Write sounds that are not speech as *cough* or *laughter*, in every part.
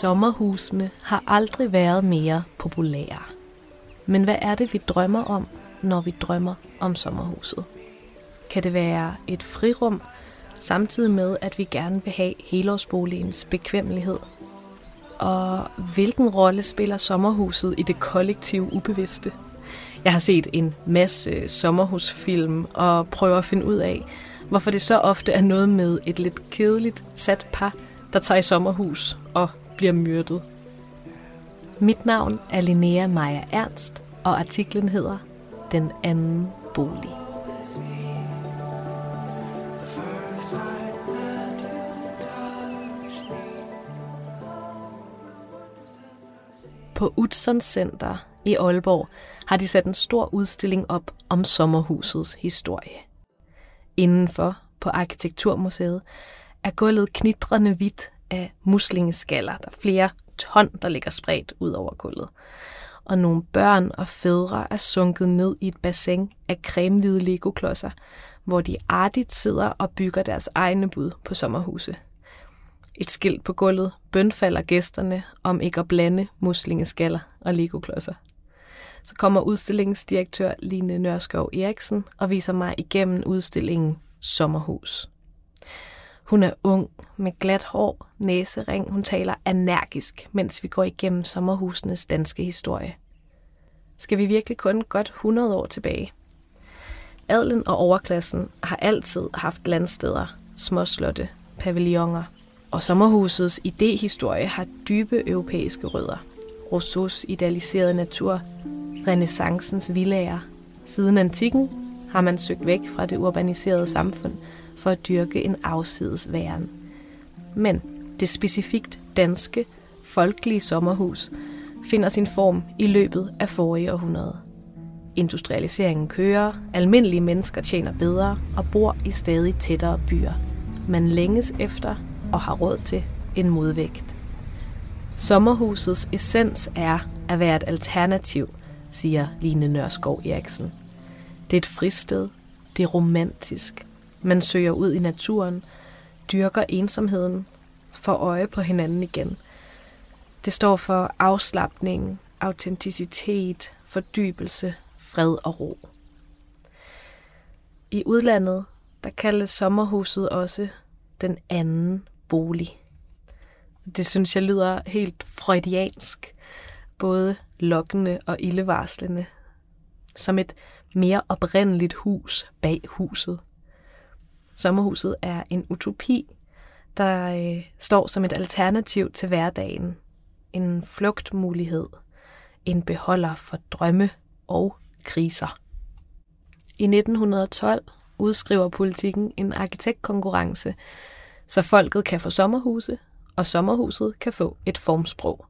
Sommerhusene har aldrig været mere populære. Men hvad er det, vi drømmer om, når vi drømmer om sommerhuset? Kan det være et frirum, samtidig med, at vi gerne vil have helårsboligens bekvemmelighed? Og hvilken rolle spiller sommerhuset i det kollektive ubevidste? Jeg har set en masse sommerhusfilm og prøver at finde ud af, hvorfor det så ofte er noget med et lidt kedeligt sat par, der tager i sommerhus og bliver myrdet. Mit navn er Linnea Maja Ernst, og artiklen hedder Den anden bolig. På Utzon Center i Aalborg har de sat en stor udstilling op om sommerhusets historie. Indenfor på Arkitekturmuseet er gulvet knitrende hvidt af muslingeskaller. Der er flere ton, der ligger spredt ud over gulvet. Og nogle børn og fædre er sunket ned i et bassin af cremehvide legoklodser, hvor de artigt sidder og bygger deres egne bud på sommerhuse. Et skilt på gulvet bønfalder gæsterne om ikke at blande muslingeskaller og legoklodser. Så kommer udstillingsdirektør Line Nørskov Eriksen og viser mig igennem udstillingen Sommerhus. Hun er ung, med glat hår, næsering. Hun taler energisk, mens vi går igennem sommerhusenes danske historie. Skal vi virkelig kun godt 100 år tilbage? Adlen og overklassen har altid haft landsteder, småslotte, pavilloner, og sommerhusets idehistorie har dybe europæiske rødder. Rousseaus idealiserede natur, renaissancens villager. Siden antikken har man søgt væk fra det urbaniserede samfund – for at dyrke en afsides væren. Men det specifikt danske, folkelige sommerhus finder sin form i løbet af forrige århundrede. Industrialiseringen kører, almindelige mennesker tjener bedre og bor i stadig tættere byer. Man længes efter og har råd til en modvægt. Sommerhusets essens er at være et alternativ, siger Line Nørskov Eriksen. Det er et fristed, det er romantisk, man søger ud i naturen, dyrker ensomheden, får øje på hinanden igen. Det står for afslappning, autenticitet, fordybelse, fred og ro. I udlandet, der kaldes sommerhuset også den anden bolig. Det synes jeg lyder helt freudiansk, både lokkende og ildevarslende. Som et mere oprindeligt hus bag huset. Sommerhuset er en utopi, der øh, står som et alternativ til hverdagen. En flugtmulighed. En beholder for drømme og kriser. I 1912 udskriver politikken en arkitektkonkurrence, så folket kan få sommerhuse, og sommerhuset kan få et formsprog.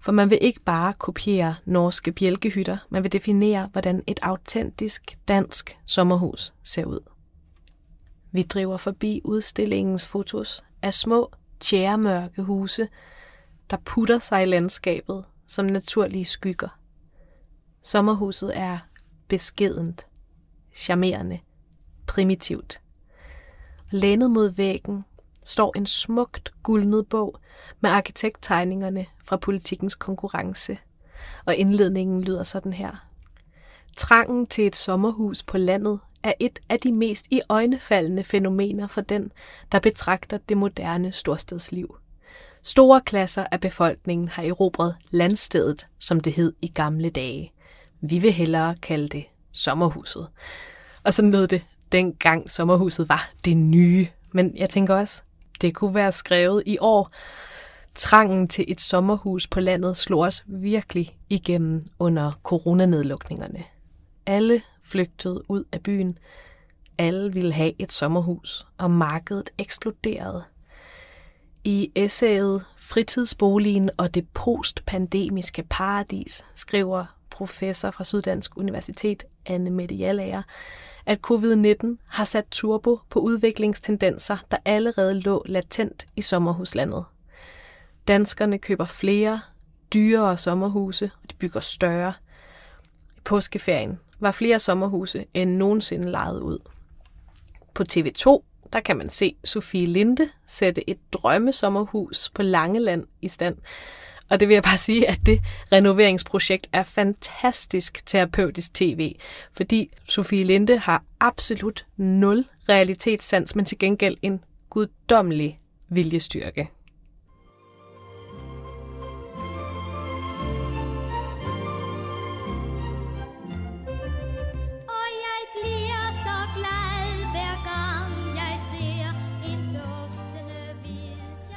For man vil ikke bare kopiere norske bjælkehytter, man vil definere, hvordan et autentisk dansk sommerhus ser ud. Vi driver forbi udstillingens fotos af små, tjæremørke huse, der putter sig i landskabet som naturlige skygger. Sommerhuset er beskedent, charmerende, primitivt. Lænet mod væggen står en smukt guldnet bog med arkitekttegningerne fra politikens konkurrence, og indledningen lyder sådan her. Trangen til et sommerhus på landet er et af de mest i øjnefaldende fænomener for den, der betragter det moderne storstadsliv. Store klasser af befolkningen har erobret landstedet, som det hed i gamle dage. Vi vil hellere kalde det sommerhuset. Og sådan lød det, dengang sommerhuset var det nye. Men jeg tænker også, det kunne være skrevet i år. Trangen til et sommerhus på landet slog os virkelig igennem under coronanedlukningerne. Alle flygtede ud af byen. Alle ville have et sommerhus, og markedet eksploderede I essayet Fritidsboligen og det postpandemiske paradis skriver professor fra Syddansk Universitet, Anne Mette Jallager, at covid-19 har sat turbo på udviklingstendenser, der allerede lå latent i sommerhuslandet. Danskerne køber flere, dyrere sommerhuse, og de bygger større. I påskeferien var flere sommerhuse end nogensinde lejet ud. På TV2 der kan man se Sofie Linde sætte et drømmesommerhus på Langeland i stand. Og det vil jeg bare sige, at det renoveringsprojekt er fantastisk terapeutisk tv, fordi Sofie Linde har absolut nul realitetssans, men til gengæld en guddommelig viljestyrke.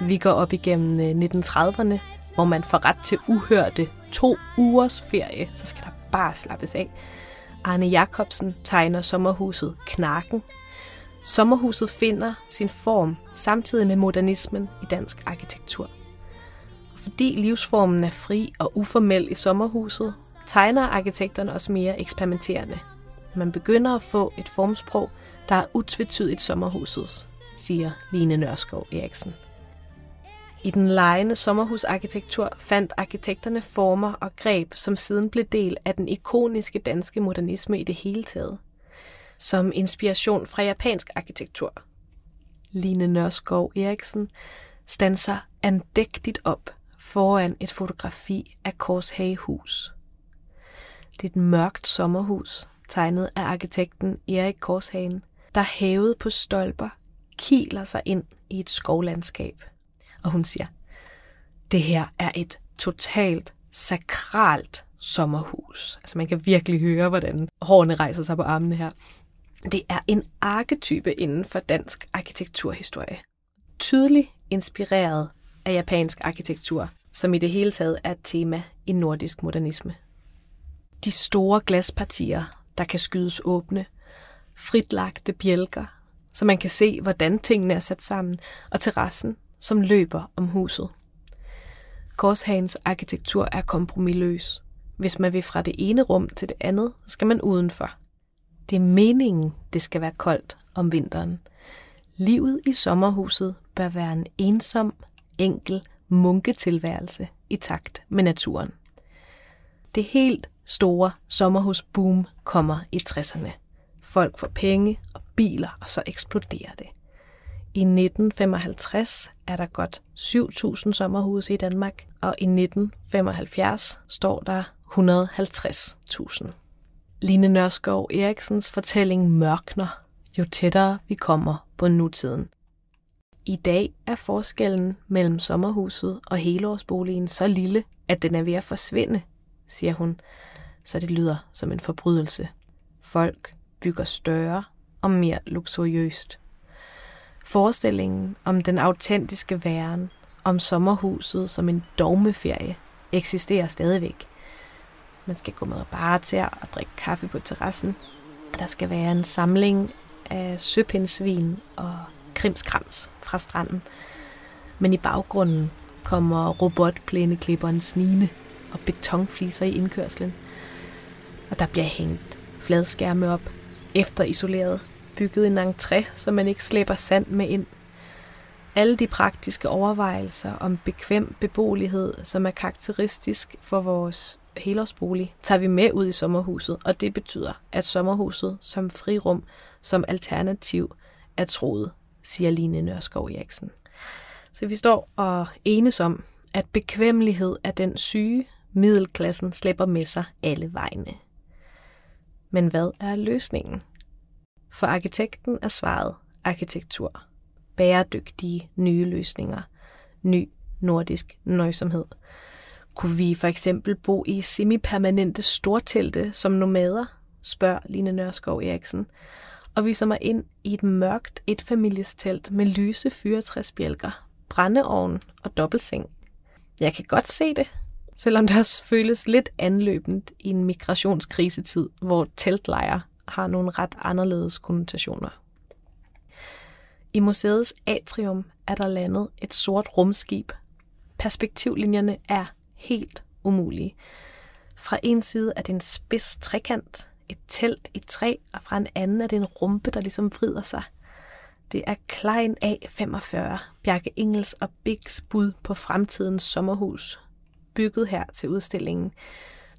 Vi går op igennem øh, 1930'erne, hvor man får ret til uhørte to ugers ferie. Så skal der bare slappes af. Arne Jacobsen tegner sommerhuset Knarken. Sommerhuset finder sin form samtidig med modernismen i dansk arkitektur. Og fordi livsformen er fri og uformel i sommerhuset, tegner arkitekterne også mere eksperimenterende. Man begynder at få et formsprog, der er utvetydigt sommerhusets, siger Line Nørskov Eriksen. I den lejende sommerhusarkitektur fandt arkitekterne former og greb, som siden blev del af den ikoniske danske modernisme i det hele taget. Som inspiration fra japansk arkitektur. Line Nørskov Eriksen stanser andægtigt op foran et fotografi af Korshagehus. Det er et mørkt sommerhus, tegnet af arkitekten Erik Korshagen, der hævet på stolper kiler sig ind i et skovlandskab – og hun siger, det her er et totalt sakralt sommerhus. Altså man kan virkelig høre, hvordan hårene rejser sig på armene her. Det er en arketype inden for dansk arkitekturhistorie. Tydeligt inspireret af japansk arkitektur, som i det hele taget er et tema i nordisk modernisme. De store glaspartier, der kan skydes åbne, fritlagte bjælker, så man kan se, hvordan tingene er sat sammen, og terrassen, som løber om huset. Korshagens arkitektur er kompromilløs. Hvis man vil fra det ene rum til det andet, skal man udenfor. Det er meningen, det skal være koldt om vinteren. Livet i sommerhuset bør være en ensom, enkel munketilværelse i takt med naturen. Det helt store sommerhusboom kommer i 60'erne. Folk får penge og biler, og så eksploderer det. I 1955 er der godt 7.000 sommerhuse i Danmark, og i 1975 står der 150.000. Line Nørskov Eriksens fortælling mørkner, jo tættere vi kommer på nutiden. I dag er forskellen mellem sommerhuset og helårsboligen så lille, at den er ved at forsvinde, siger hun, så det lyder som en forbrydelse. Folk bygger større og mere luksuriøst. Forestillingen om den autentiske væren, om sommerhuset som en dogmeferie, eksisterer stadigvæk. Man skal gå med bare til og drikke kaffe på terrassen. Der skal være en samling af søpindsvin og krimskrams fra stranden. Men i baggrunden kommer robotplæneklipperen snigende og betonfliser i indkørslen. Og der bliver hængt fladskærme op, efter isoleret bygget en entré, så man ikke slæber sand med ind. Alle de praktiske overvejelser om bekvem beboelighed, som er karakteristisk for vores helårsbolig, tager vi med ud i sommerhuset, og det betyder, at sommerhuset som frirum, som alternativ, er troet, siger Line Nørskov Eriksen. Så vi står og enes om, at bekvemmelighed er den syge, middelklassen slæber med sig alle vegne. Men hvad er løsningen? For arkitekten er svaret arkitektur. Bæredygtige nye løsninger. Ny nordisk nøjsomhed. Kunne vi for eksempel bo i semipermanente stortelte som nomader? spørger Line Nørskov Eriksen. Og viser mig ind i et mørkt etfamiliestelt med lyse fyretræsbjælker, brændeovn og dobbeltseng. Jeg kan godt se det, selvom det også føles lidt anløbent i en migrationskrisetid, hvor teltlejre har nogle ret anderledes konnotationer. I museets atrium er der landet et sort rumskib. Perspektivlinjerne er helt umulige. Fra en side er det en spids trekant, et telt i træ, og fra en anden er det en rumpe, der ligesom vrider sig. Det er Klein A45, Bjarke Engels og Bigs bud på fremtidens sommerhus, bygget her til udstillingen.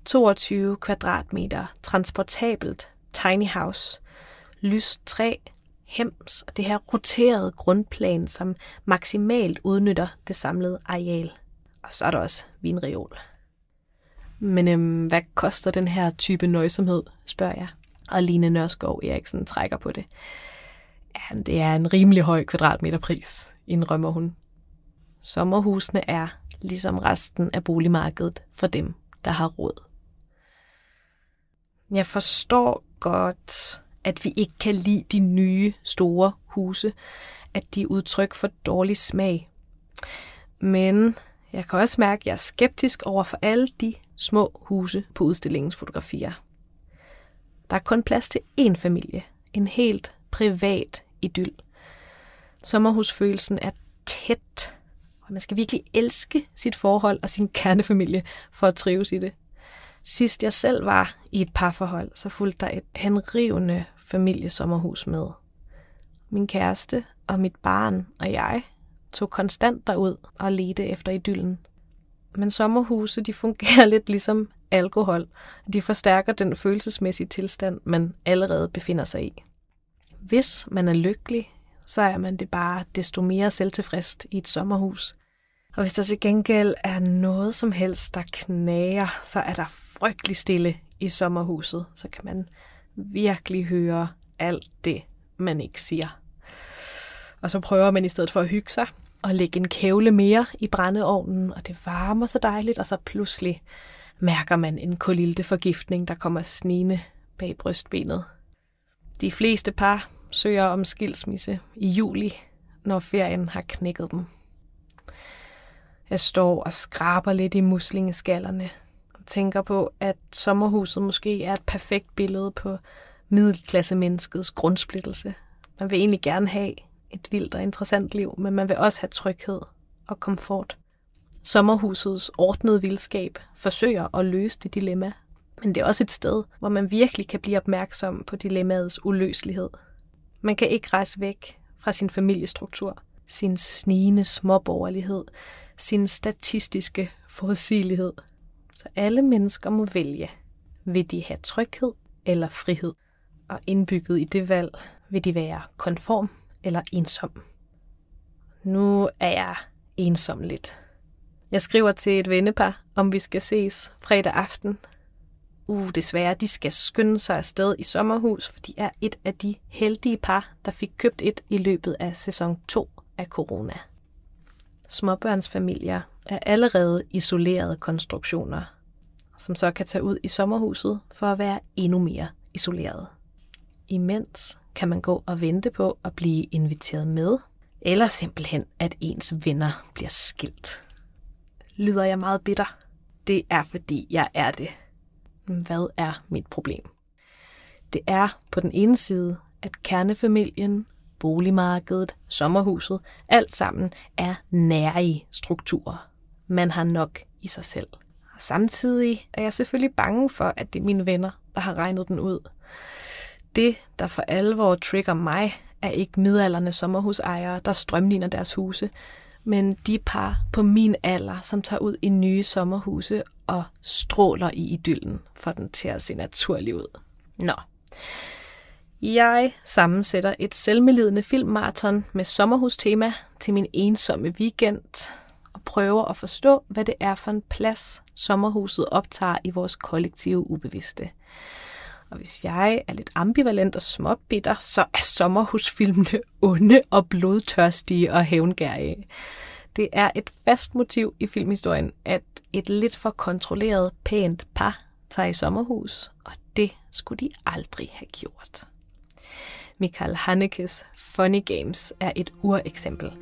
22 kvadratmeter, transportabelt, tiny house, lyst træ, hems og det her roterede grundplan, som maksimalt udnytter det samlede areal. Og så er der også vinreol. Men øhm, hvad koster den her type nøjsomhed, spørger jeg. Og Line Nørskov Eriksen trækker på det. Ja, det er en rimelig høj kvadratmeterpris, indrømmer hun. Sommerhusene er, ligesom resten af boligmarkedet, for dem, der har råd. Jeg forstår godt, at vi ikke kan lide de nye, store huse, at de er udtryk for dårlig smag. Men jeg kan også mærke, at jeg er skeptisk over for alle de små huse på udstillingens fotografier. Der er kun plads til én familie, en helt privat idyl. Sommerhusfølelsen er tæt, og man skal virkelig elske sit forhold og sin kernefamilie for at trives i det. Sidst jeg selv var i et parforhold, så fulgte der et henrivende familiesommerhus med. Min kæreste og mit barn og jeg tog konstant derud og ledte efter idyllen. Men sommerhuse, de fungerer *laughs* lidt ligesom alkohol. De forstærker den følelsesmæssige tilstand, man allerede befinder sig i. Hvis man er lykkelig, så er man det bare desto mere selvtilfreds i et sommerhus. Og hvis der til gengæld er noget som helst, der knager, så er der frygtelig stille i sommerhuset. Så kan man virkelig høre alt det, man ikke siger. Og så prøver man i stedet for at hygge sig og lægge en kævle mere i brændeovnen, og det varmer så dejligt, og så pludselig mærker man en kolilte forgiftning, der kommer snigende bag brystbenet. De fleste par søger om skilsmisse i juli, når ferien har knækket dem. Jeg står og skraber lidt i muslingeskallerne og tænker på, at sommerhuset måske er et perfekt billede på middelklassemenneskets grundsplittelse. Man vil egentlig gerne have et vildt og interessant liv, men man vil også have tryghed og komfort. Sommerhusets ordnede vildskab forsøger at løse det dilemma, men det er også et sted, hvor man virkelig kan blive opmærksom på dilemmaets uløselighed. Man kan ikke rejse væk fra sin familiestruktur, sin snigende småborgerlighed, sin statistiske forudsigelighed. Så alle mennesker må vælge. Vil de have tryghed eller frihed? Og indbygget i det valg vil de være konform eller ensom. Nu er jeg ensom lidt. Jeg skriver til et vennepar, om vi skal ses fredag aften. Uh, desværre, de skal skynde sig afsted i sommerhus, for de er et af de heldige par, der fik købt et i løbet af sæson 2 af corona. Småbørnsfamilier er allerede isolerede konstruktioner, som så kan tage ud i sommerhuset for at være endnu mere isoleret. Imens kan man gå og vente på at blive inviteret med, eller simpelthen at ens venner bliver skilt. Lyder jeg meget bitter? Det er fordi jeg er det. Hvad er mit problem? Det er på den ene side, at kernefamilien boligmarkedet, sommerhuset, alt sammen er nære strukturer. Man har nok i sig selv. Og samtidig er jeg selvfølgelig bange for, at det er mine venner, der har regnet den ud. Det, der for alvor trigger mig, er ikke midalderne sommerhusejere, der strømligner deres huse, men de par på min alder, som tager ud i nye sommerhuse og stråler i idyllen, for den til at se naturlig ud. Nå, jeg sammensætter et selvmelidende filmmarathon med sommerhustema til min ensomme weekend og prøver at forstå, hvad det er for en plads, sommerhuset optager i vores kollektive ubevidste. Og hvis jeg er lidt ambivalent og småbitter, så er sommerhusfilmene onde og blodtørstige og hævngærige. Det er et fast motiv i filmhistorien, at et lidt for kontrolleret, pænt par tager i sommerhus, og det skulle de aldrig have gjort. Michael Hanekes Funny Games er et ureksempel.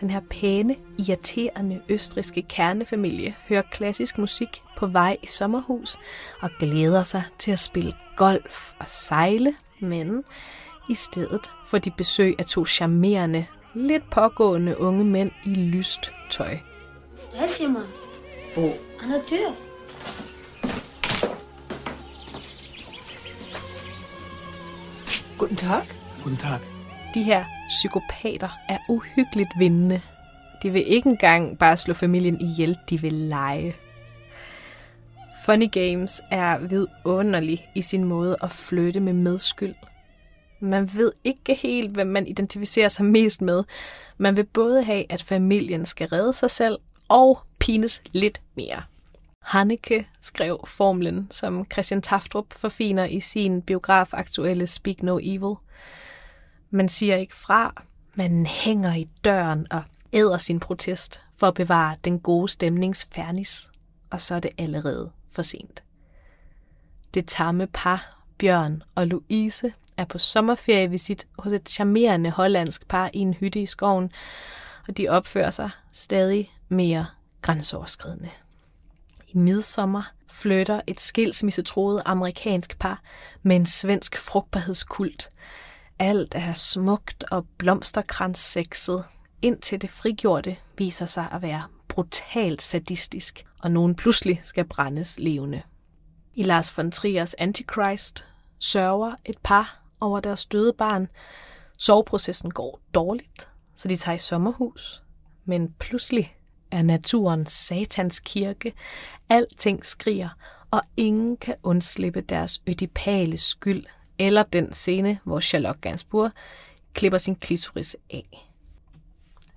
Den her pæne, irriterende østriske kernefamilie hører klassisk musik på vej i sommerhus og glæder sig til at spille golf og sejle, men I stedet får de besøg af to charmerende, lidt pågående unge mænd i lyst tøj. Hvad siger man? Bo, Han er død. Guten Tag. Guten Tag. De her psykopater er uhyggeligt vindende. De vil ikke engang bare slå familien ihjel, de vil lege. Funny Games er vidunderlig i sin måde at flytte med medskyld. Man ved ikke helt, hvad man identificerer sig mest med. Man vil både have, at familien skal redde sig selv og pines lidt mere. Hanneke skrev formlen, som Christian Taftrup forfiner i sin biograf aktuelle Speak No Evil. Man siger ikke fra, man hænger i døren og æder sin protest for at bevare den gode stemnings fernis, og så er det allerede for sent. Det tamme par, Bjørn og Louise, er på sommerferievisit hos et charmerende hollandsk par i en hytte i skoven, og de opfører sig stadig mere grænseoverskridende. Midsommer flytter et skilsmissetroet amerikansk par med en svensk frugtbarhedskult. Alt er smukt og blomsterkranssekset, indtil det frigjorte viser sig at være brutalt sadistisk, og nogen pludselig skal brændes levende. I Lars von Triers Antichrist sørger et par over deres døde barn. Soveprocessen går dårligt, så de tager i sommerhus. Men pludselig er naturen satans kirke. Alting skriger, og ingen kan undslippe deres ødipale skyld, eller den scene, hvor Charlotte Gainsbourg klipper sin klitoris af.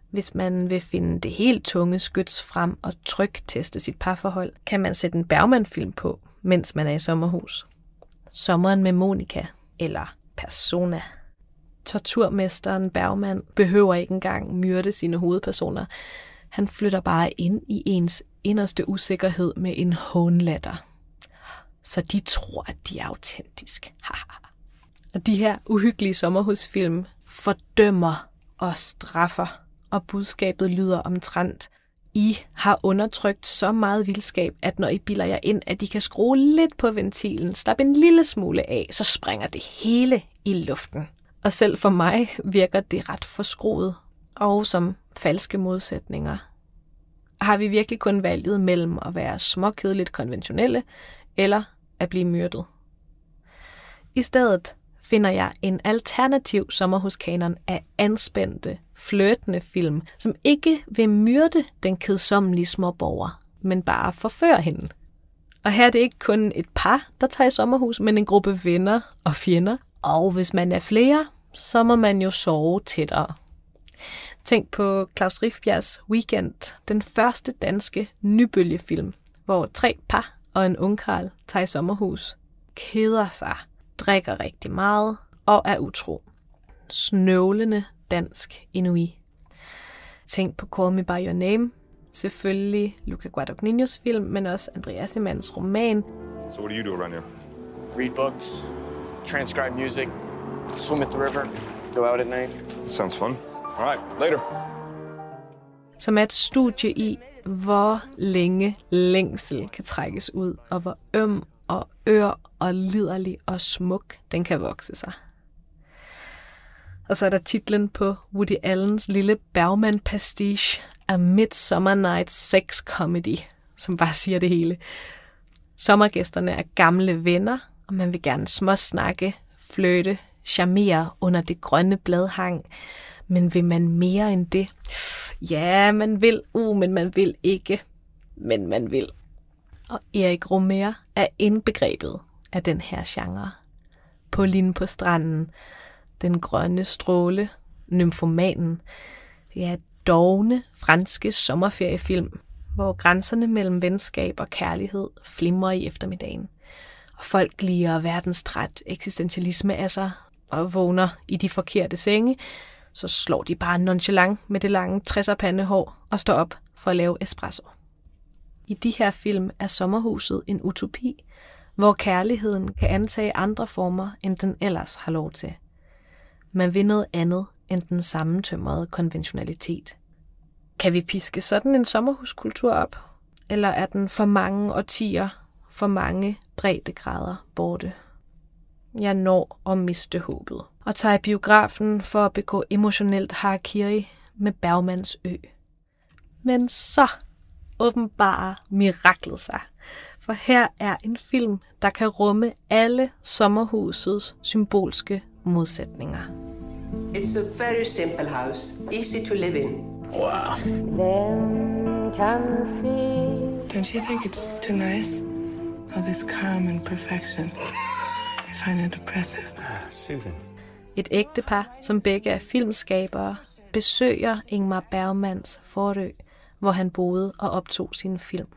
Hvis man vil finde det helt tunge skyts frem og trykteste sit parforhold, kan man sætte en Bergman-film på, mens man er i sommerhus. Sommeren med Monika, eller Persona. Torturmesteren Bergman behøver ikke engang myrde sine hovedpersoner. Han flytter bare ind i ens inderste usikkerhed med en hånlatter. Så de tror, at de er autentisk. og de her uhyggelige sommerhusfilm fordømmer og straffer, og budskabet lyder omtrent. I har undertrykt så meget vildskab, at når I bilder jer ind, at I kan skrue lidt på ventilen, slappe en lille smule af, så springer det hele i luften. Og selv for mig virker det ret forskruet, og som falske modsætninger. Har vi virkelig kun valget mellem at være småkedeligt konventionelle, eller at blive myrdet? I stedet finder jeg en alternativ sommerhuskanon af anspændte, flirtende film, som ikke vil myrde den kedsommelige småborger, men bare forfører hende. Og her er det ikke kun et par, der tager i sommerhus, men en gruppe venner og fjender. Og hvis man er flere, så må man jo sove tættere. Tænk på Claus Rifbjergs Weekend, den første danske nybølgefilm, hvor tre par og en ungkarl tager i sommerhus, keder sig, drikker rigtig meget og er utro. Snøvlende dansk inui. Tænk på Call Me By Your Name, selvfølgelig Luca Guadagnino's film, men også Andreas Emans roman. So what do you do around here? read books, transcribe music, swim at the river, go out at night. Sounds fun. All right, later. som er et studie i, hvor længe længsel kan trækkes ud, og hvor øm og ør og liderlig og smuk den kan vokse sig. Og så er der titlen på Woody Allens lille Bergman-pastiche, A Midsummer Night Sex Comedy, som bare siger det hele. Sommergæsterne er gamle venner, og man vil gerne småsnakke, fløte, charmere under det grønne bladhang. Men vil man mere end det? Ja, man vil, uh, men man vil ikke. Men man vil. Og Erik Romer er indbegrebet af den her genre. Pauline på stranden, den grønne stråle, nymfomanen. Det er dogne franske sommerferiefilm, hvor grænserne mellem venskab og kærlighed flimrer i eftermiddagen. Og folk liger verdenstræt eksistentialisme af sig og vågner i de forkerte senge, så slår de bare nonchalant med det lange 60'er pandehår og står op for at lave espresso. I de her film er sommerhuset en utopi, hvor kærligheden kan antage andre former, end den ellers har lov til. Man vil noget andet end den sammentømrede konventionalitet. Kan vi piske sådan en sommerhuskultur op? Eller er den for mange årtier, for mange breddegrader borte? Jeg når at miste håbet og tager i biografen for at begå emotionelt harakiri med Bergmans ø. Men så åbenbarer miraklet sig. For her er en film, der kan rumme alle sommerhusets symbolske modsætninger. It's a very simple house, easy to live in. Don't you think it's too nice? All this calm and perfection. I find it oppressive. Soothing. Et ægtepar, som begge er filmskabere, besøger Ingmar Bergmans forø, hvor han boede og optog sine film.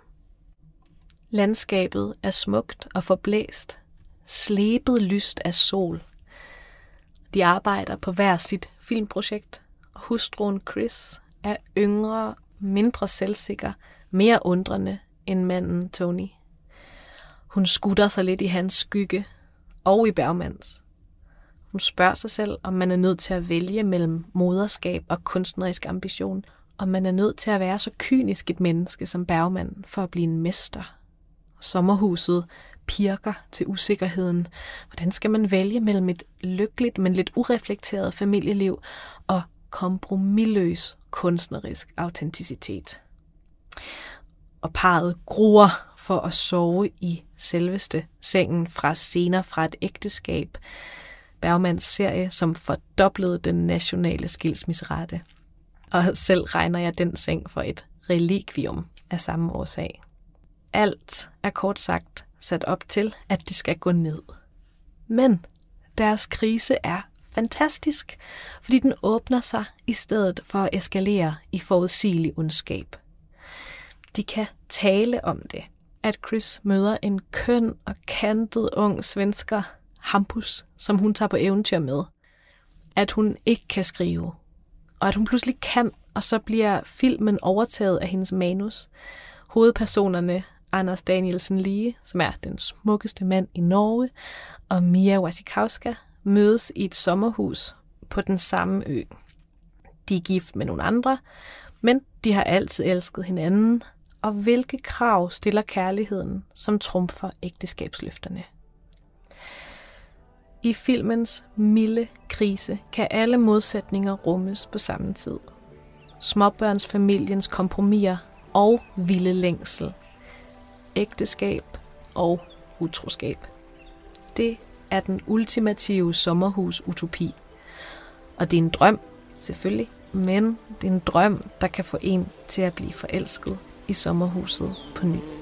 Landskabet er smukt og forblæst, slebet lyst af sol. De arbejder på hver sit filmprojekt, og hustruen Chris er yngre, mindre selvsikker, mere undrende end manden Tony. Hun skutter sig lidt i hans skygge og i Bergmans. Hun spørger sig selv, om man er nødt til at vælge mellem moderskab og kunstnerisk ambition, om man er nødt til at være så kynisk et menneske som Bergman for at blive en mester. Sommerhuset pirker til usikkerheden. Hvordan skal man vælge mellem et lykkeligt, men lidt ureflekteret familieliv og kompromilløs kunstnerisk autenticitet? Og parret gruer for at sove i selveste sengen fra scener fra et ægteskab. Bergmans serie, som fordoblede den nationale skilsmisserate. Og selv regner jeg den seng for et relikvium af samme årsag. Alt er kort sagt sat op til, at de skal gå ned. Men deres krise er fantastisk, fordi den åbner sig i stedet for at eskalere i forudsigelig ondskab. De kan tale om det, at Chris møder en køn og kantet ung svensker, Hampus, som hun tager på eventyr med. At hun ikke kan skrive, og at hun pludselig kan, og så bliver filmen overtaget af hendes manus. Hovedpersonerne Anders Danielsen Lige, som er den smukkeste mand i Norge, og Mia Wasikowska mødes i et sommerhus på den samme ø. De er gift med nogle andre, men de har altid elsket hinanden, og hvilke krav stiller kærligheden, som trumfer ægteskabsløfterne? I filmens milde krise kan alle modsætninger rummes på samme tid. Småbørnsfamiliens kompromiser og vilde længsel. Ægteskab og utroskab. Det er den ultimative sommerhus-utopi. Og det er en drøm, selvfølgelig, men det er en drøm, der kan få en til at blive forelsket i sommerhuset på ny.